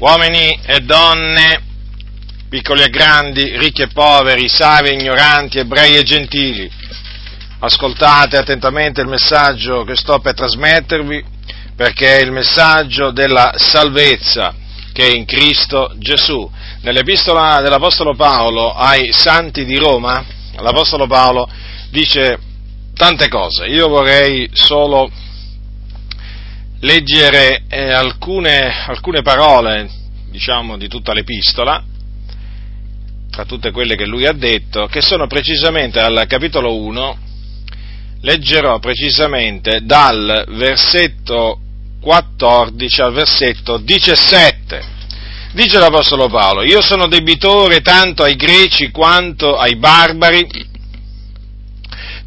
uomini e donne, piccoli e grandi, ricchi e poveri, savi e ignoranti, ebrei e gentili, ascoltate attentamente il messaggio che sto per trasmettervi, perché è il messaggio della salvezza che è in Cristo Gesù. Nell'epistola dell'Apostolo Paolo ai Santi di Roma, l'Apostolo Paolo dice tante cose, io vorrei solo leggere eh, alcune, alcune parole, diciamo, di tutta l'epistola, tra tutte quelle che lui ha detto, che sono precisamente al capitolo 1, leggerò precisamente dal versetto 14 al versetto 17. Dice l'Apostolo Paolo, io sono debitore tanto ai greci quanto ai barbari,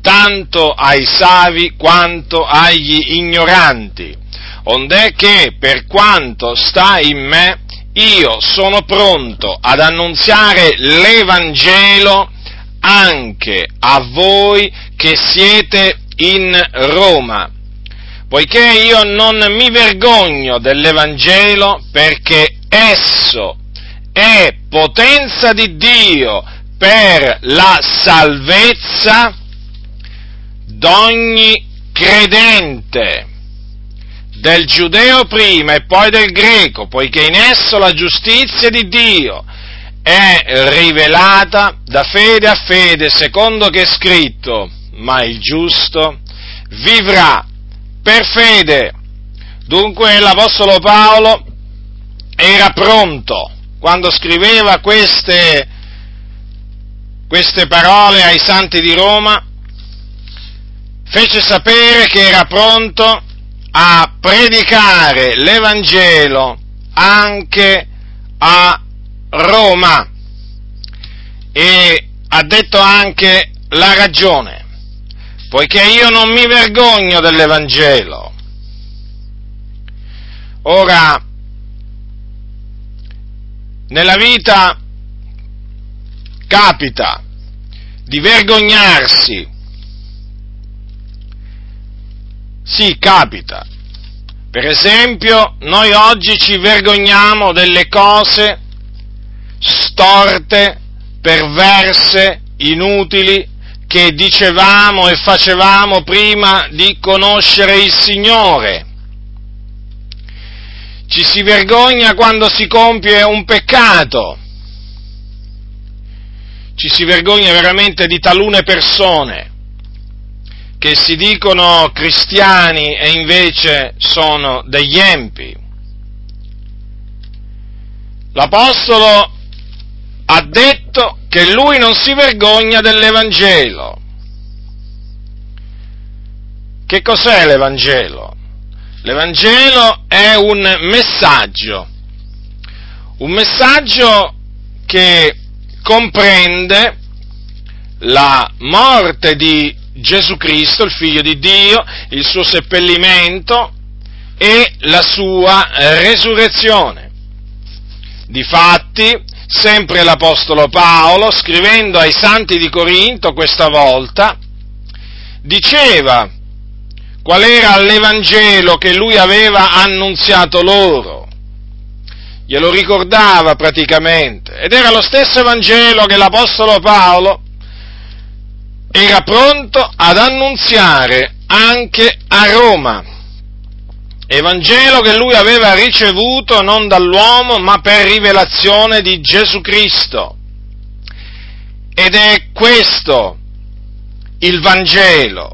tanto ai savi quanto agli ignoranti ond'è che per quanto sta in me io sono pronto ad annunziare l'Evangelo anche a voi che siete in Roma, poiché io non mi vergogno dell'Evangelo perché esso è potenza di Dio per la salvezza d'ogni credente del giudeo prima e poi del greco, poiché in esso la giustizia di Dio è rivelata da fede a fede, secondo che è scritto, ma il giusto vivrà per fede. Dunque l'Apostolo Paolo era pronto quando scriveva queste, queste parole ai santi di Roma, fece sapere che era pronto a predicare l'Evangelo anche a Roma e ha detto anche la ragione, poiché io non mi vergogno dell'Evangelo. Ora, nella vita capita di vergognarsi Sì, capita. Per esempio, noi oggi ci vergogniamo delle cose storte, perverse, inutili che dicevamo e facevamo prima di conoscere il Signore. Ci si vergogna quando si compie un peccato. Ci si vergogna veramente di talune persone che si dicono cristiani e invece sono degli empi. L'Apostolo ha detto che lui non si vergogna dell'Evangelo. Che cos'è l'Evangelo? L'Evangelo è un messaggio, un messaggio che comprende la morte di Gesù Cristo, il figlio di Dio, il suo seppellimento e la sua resurrezione. Difatti, sempre l'Apostolo Paolo, scrivendo ai santi di Corinto questa volta, diceva qual era l'Evangelo che lui aveva annunziato loro. Glielo ricordava praticamente. Ed era lo stesso Evangelo che l'Apostolo Paolo era pronto ad annunziare anche a Roma. Evangelo che lui aveva ricevuto non dall'uomo, ma per rivelazione di Gesù Cristo. Ed è questo il Vangelo,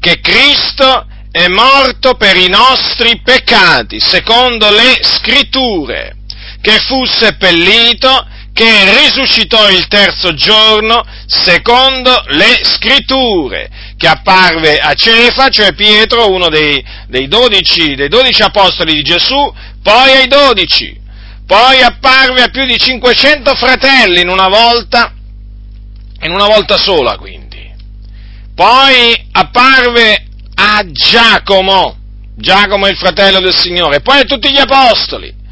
che Cristo è morto per i nostri peccati, secondo le scritture, che fu seppellito che risuscitò il terzo giorno secondo le scritture, che apparve a Cefa, cioè Pietro, uno dei, dei, dodici, dei dodici apostoli di Gesù, poi ai dodici, poi apparve a più di 500 fratelli in una volta, in una volta sola quindi. Poi apparve a Giacomo, Giacomo è il fratello del Signore, poi a tutti gli apostoli.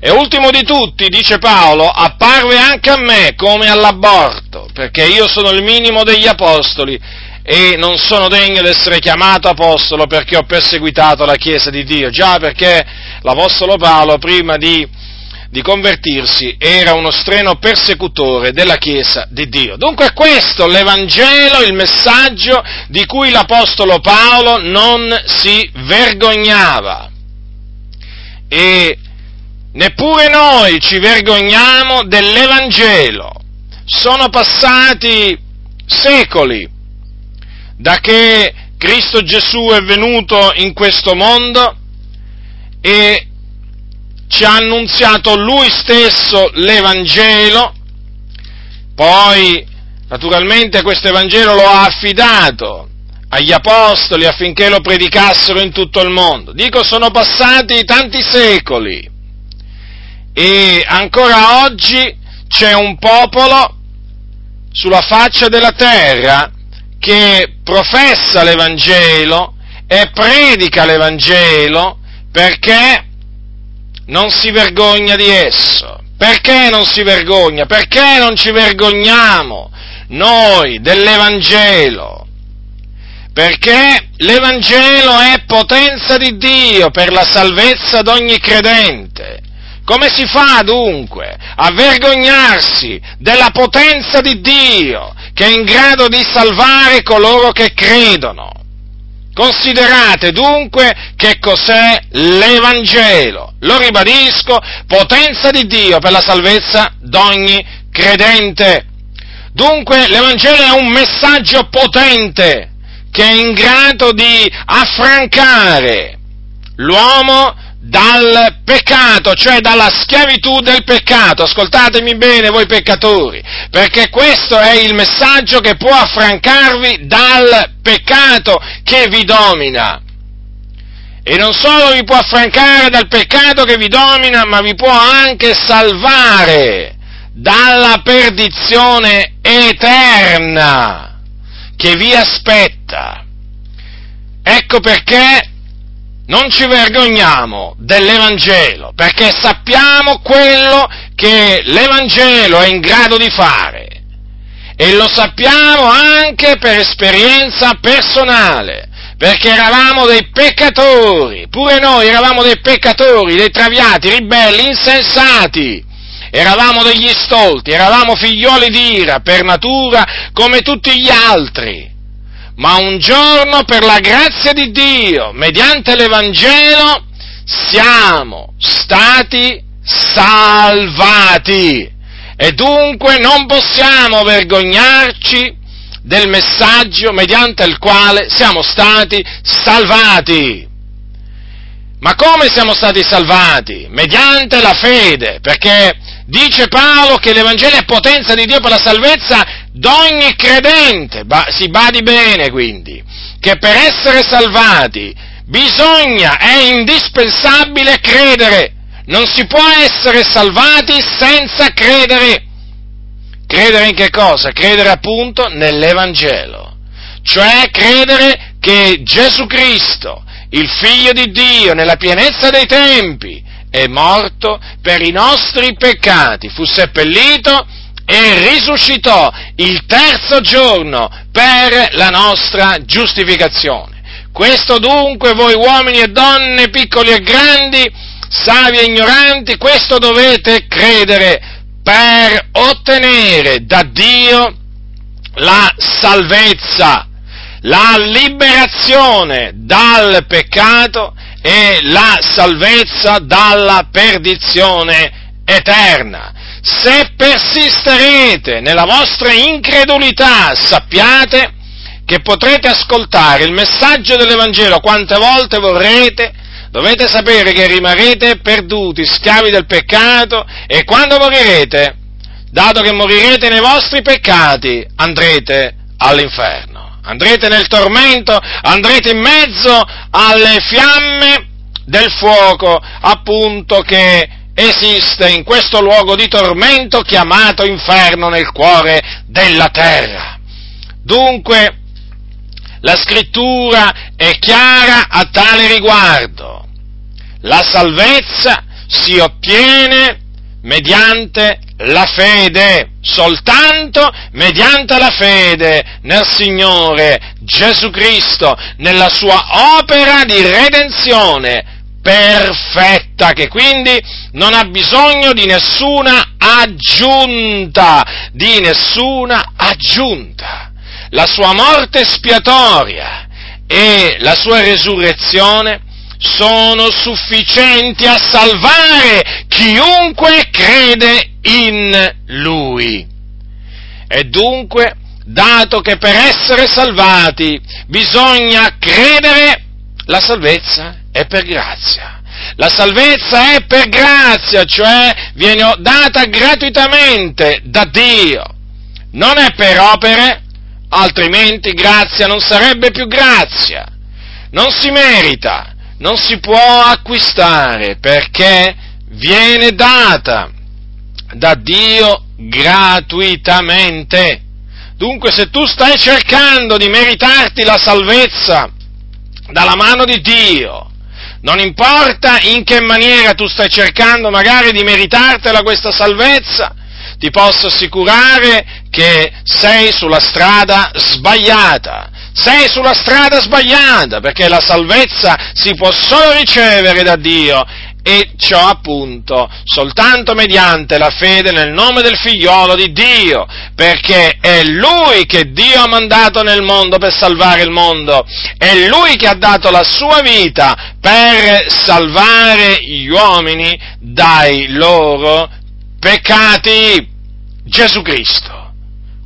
E ultimo di tutti, dice Paolo, apparve anche a me come all'aborto, perché io sono il minimo degli apostoli e non sono degno di essere chiamato apostolo perché ho perseguitato la Chiesa di Dio. Già perché l'Apostolo Paolo, prima di, di convertirsi era uno streno persecutore della Chiesa di Dio. Dunque questo l'Evangelo, il messaggio di cui l'Apostolo Paolo non si vergognava. E neppure noi ci vergogniamo dell'Evangelo. Sono passati secoli da che Cristo Gesù è venuto in questo mondo e ci ha annunziato lui stesso l'Evangelo, poi naturalmente questo Evangelo lo ha affidato agli apostoli affinché lo predicassero in tutto il mondo. Dico, sono passati tanti secoli e ancora oggi c'è un popolo sulla faccia della terra che professa l'Evangelo e predica l'Evangelo perché non si vergogna di esso. Perché non si vergogna? Perché non ci vergogniamo noi dell'Evangelo? Perché l'Evangelo è potenza di Dio per la salvezza d'ogni credente. Come si fa dunque a vergognarsi della potenza di Dio che è in grado di salvare coloro che credono? Considerate dunque che cos'è l'Evangelo. Lo ribadisco, potenza di Dio per la salvezza d'ogni credente. Dunque l'Evangelo è un messaggio potente che è in grado di affrancare l'uomo dal peccato, cioè dalla schiavitù del peccato. Ascoltatemi bene voi peccatori, perché questo è il messaggio che può affrancarvi dal peccato che vi domina. E non solo vi può affrancare dal peccato che vi domina, ma vi può anche salvare dalla perdizione eterna che vi aspetta. Ecco perché non ci vergogniamo dell'Evangelo, perché sappiamo quello che l'Evangelo è in grado di fare. E lo sappiamo anche per esperienza personale, perché eravamo dei peccatori, pure noi eravamo dei peccatori, dei traviati, ribelli, insensati. Eravamo degli stolti, eravamo figlioli d'ira per natura come tutti gli altri ma un giorno per la grazia di Dio, mediante l'Evangelo, siamo stati salvati. E dunque non possiamo vergognarci del messaggio mediante il quale siamo stati salvati. Ma come siamo stati salvati? Mediante la fede, perché dice Paolo che l'Evangelo è potenza di Dio per la salvezza d'ogni credente, ba- si badi bene quindi, che per essere salvati bisogna, è indispensabile credere, non si può essere salvati senza credere. Credere in che cosa? Credere appunto nell'Evangelo, cioè credere che Gesù Cristo, il Figlio di Dio, nella pienezza dei tempi, è morto per i nostri peccati, fu seppellito e risuscitò il terzo giorno per la nostra giustificazione. Questo dunque voi uomini e donne, piccoli e grandi, savi e ignoranti, questo dovete credere per ottenere da Dio la salvezza, la liberazione dal peccato e la salvezza dalla perdizione eterna. Se persisterete nella vostra incredulità, sappiate che potrete ascoltare il messaggio dell'Evangelo quante volte vorrete, dovete sapere che rimarrete perduti, schiavi del peccato e quando morirete, dato che morirete nei vostri peccati, andrete all'inferno. Andrete nel tormento, andrete in mezzo alle fiamme del fuoco, appunto che esiste in questo luogo di tormento chiamato inferno nel cuore della terra. Dunque, la scrittura è chiara a tale riguardo. La salvezza si ottiene mediante la fede, soltanto mediante la fede nel Signore Gesù Cristo, nella sua opera di redenzione perfetta, che quindi non ha bisogno di nessuna aggiunta, di nessuna aggiunta. La sua morte spiatoria e la sua resurrezione sono sufficienti a salvare chiunque crede in Lui. E dunque, dato che per essere salvati bisogna credere, la salvezza è per grazia. La salvezza è per grazia, cioè viene data gratuitamente da Dio. Non è per opere, altrimenti grazia non sarebbe più grazia. Non si merita, non si può acquistare perché viene data da Dio gratuitamente. Dunque se tu stai cercando di meritarti la salvezza dalla mano di Dio, non importa in che maniera tu stai cercando magari di meritartela questa salvezza, ti posso assicurare che sei sulla strada sbagliata. Sei sulla strada sbagliata perché la salvezza si può solo ricevere da Dio e ciò appunto soltanto mediante la fede nel nome del figliolo di Dio, perché è Lui che Dio ha mandato nel mondo per salvare il mondo, è Lui che ha dato la sua vita per salvare gli uomini dai loro peccati, Gesù Cristo.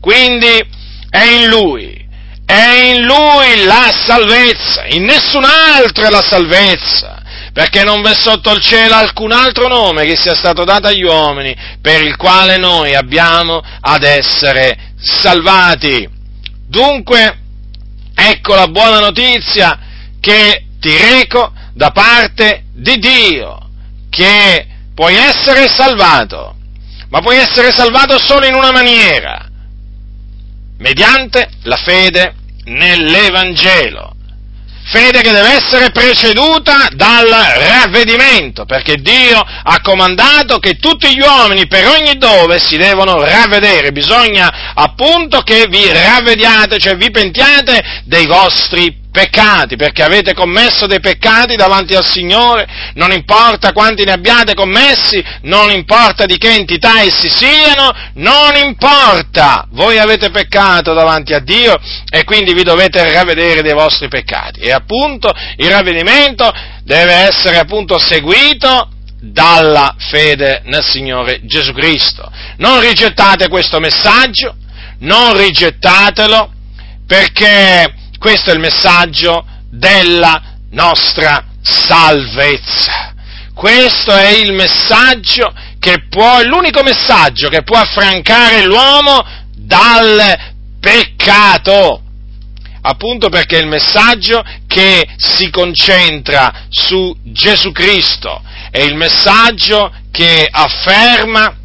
Quindi è in Lui, è in Lui la salvezza, in nessun altro è la salvezza perché non v'è sotto il cielo alcun altro nome che sia stato dato agli uomini per il quale noi abbiamo ad essere salvati. Dunque, ecco la buona notizia che ti reco da parte di Dio, che puoi essere salvato, ma puoi essere salvato solo in una maniera, mediante la fede nell'Evangelo fede che deve essere preceduta dal ravvedimento, perché Dio ha comandato che tutti gli uomini per ogni dove si devono ravvedere, bisogna appunto che vi ravvediate, cioè vi pentiate dei vostri peccati, perché avete commesso dei peccati davanti al Signore, non importa quanti ne abbiate commessi, non importa di che entità essi siano, non importa, voi avete peccato davanti a Dio e quindi vi dovete ravvedere dei vostri peccati. E appunto il ravvedimento deve essere appunto seguito dalla fede nel Signore Gesù Cristo. Non rigettate questo messaggio, non rigettatelo, perché questo è il messaggio della nostra salvezza. Questo è il messaggio che può, l'unico messaggio che può affrancare l'uomo dal peccato. Appunto perché è il messaggio che si concentra su Gesù Cristo, è il messaggio che afferma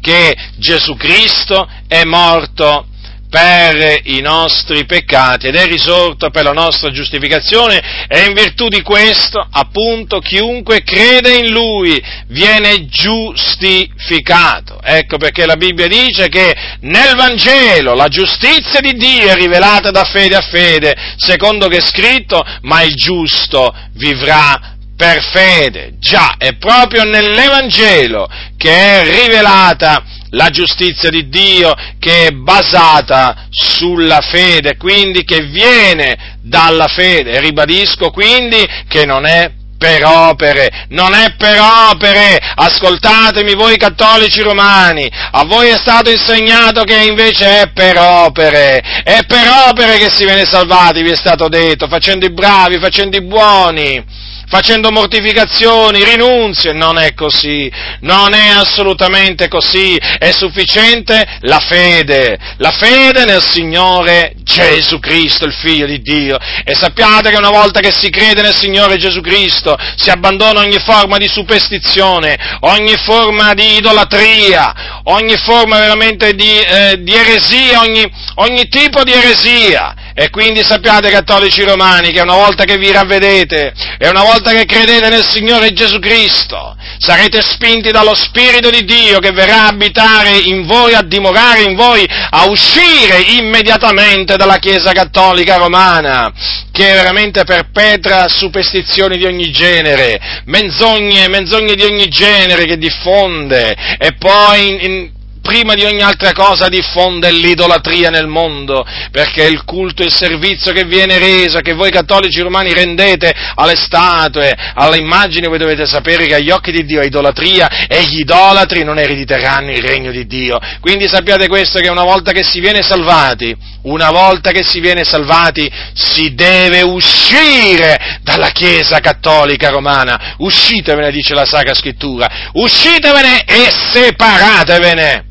che Gesù Cristo è morto per i nostri peccati ed è risorto per la nostra giustificazione e in virtù di questo, appunto, chiunque crede in Lui viene giustificato. Ecco perché la Bibbia dice che nel Vangelo la giustizia di Dio è rivelata da fede a fede, secondo che è scritto, ma il giusto vivrà per fede. Già, è proprio nell'Evangelo che è rivelata la giustizia di Dio che è basata sulla fede, quindi che viene dalla fede. Ribadisco quindi che non è per opere, non è per opere, ascoltatemi voi cattolici romani, a voi è stato insegnato che invece è per opere, è per opere che si viene salvati, vi è stato detto, facendo i bravi, facendo i buoni facendo mortificazioni, rinunzie. Non è così, non è assolutamente così. È sufficiente la fede, la fede nel Signore Gesù Cristo, il Figlio di Dio. E sappiate che una volta che si crede nel Signore Gesù Cristo, si abbandona ogni forma di superstizione, ogni forma di idolatria, ogni forma veramente di, eh, di eresia, ogni, ogni tipo di eresia E quindi sappiate, cattolici romani, che una volta che vi ravvedete e una volta che credete nel Signore Gesù Cristo, sarete spinti dallo Spirito di Dio che verrà a abitare in voi, a dimorare in voi, a uscire immediatamente dalla Chiesa Cattolica Romana, che veramente perpetra superstizioni di ogni genere, menzogne, menzogne di ogni genere che diffonde, e poi in, in prima di ogni altra cosa diffonde l'idolatria nel mondo, perché il culto il servizio che viene reso, che voi cattolici romani rendete alle statue, alle immagini, voi dovete sapere che agli occhi di Dio è idolatria e gli idolatri non erediteranno il regno di Dio. Quindi sappiate questo che una volta che si viene salvati, una volta che si viene salvati, si deve uscire dalla Chiesa cattolica romana. Uscitevene, dice la Sacra Scrittura, uscitevene e separatevene.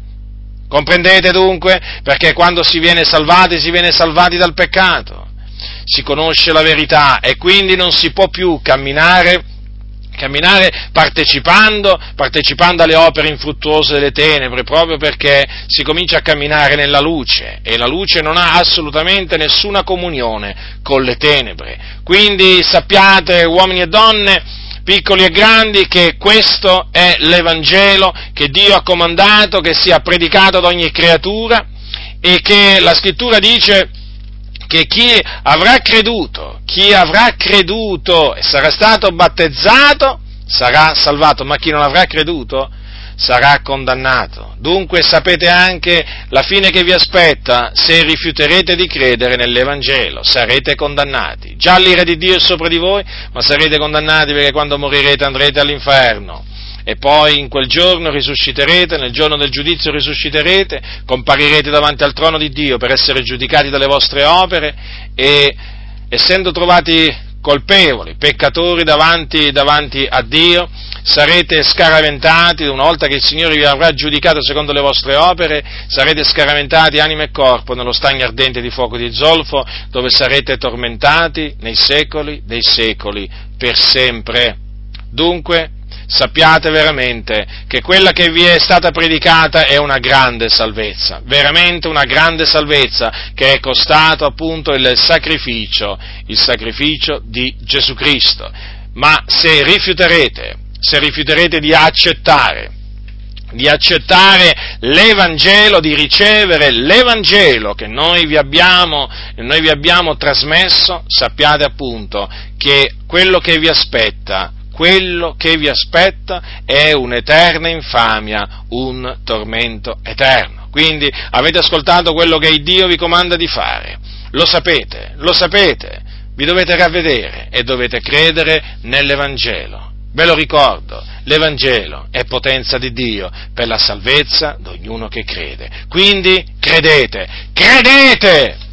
Comprendete dunque? Perché quando si viene salvati, si viene salvati dal peccato, si conosce la verità e quindi non si può più camminare, camminare partecipando, partecipando, alle opere infruttuose delle tenebre, proprio perché si comincia a camminare nella luce e la luce non ha assolutamente nessuna comunione con le tenebre. Quindi sappiate, uomini e donne, piccoli e grandi, che questo è l'Evangelo che Dio ha comandato che sia predicato ad ogni creatura e che la scrittura dice che chi avrà creduto, chi avrà creduto e sarà stato battezzato, sarà salvato, ma chi non avrà creduto sarà condannato. Dunque sapete anche la fine che vi aspetta se rifiuterete di credere nell'Evangelo, sarete condannati. Già l'ira di Dio è sopra di voi, ma sarete condannati perché quando morirete andrete all'inferno. E poi in quel giorno risusciterete, nel giorno del giudizio risusciterete, comparirete davanti al trono di Dio per essere giudicati dalle vostre opere e essendo trovati colpevoli, peccatori davanti, davanti a Dio, sarete scaraventati, una volta che il Signore vi avrà giudicato secondo le vostre opere, sarete scaraventati anima e corpo nello stagno ardente di fuoco di zolfo, dove sarete tormentati nei secoli dei secoli per sempre. Dunque, sappiate veramente che quella che vi è stata predicata è una grande salvezza, veramente una grande salvezza che è costato appunto il sacrificio, il sacrificio di Gesù Cristo. Ma se rifiuterete se rifiuterete di accettare, di accettare l'Evangelo, di ricevere l'Evangelo che noi vi, abbiamo, noi vi abbiamo trasmesso, sappiate appunto che quello che vi aspetta, quello che vi aspetta è un'eterna infamia, un tormento eterno. Quindi avete ascoltato quello che Dio vi comanda di fare, lo sapete, lo sapete, vi dovete ravvedere e dovete credere nell'Evangelo. Ve lo ricordo, l'Evangelo è potenza di Dio per la salvezza di ognuno che crede. Quindi credete, credete!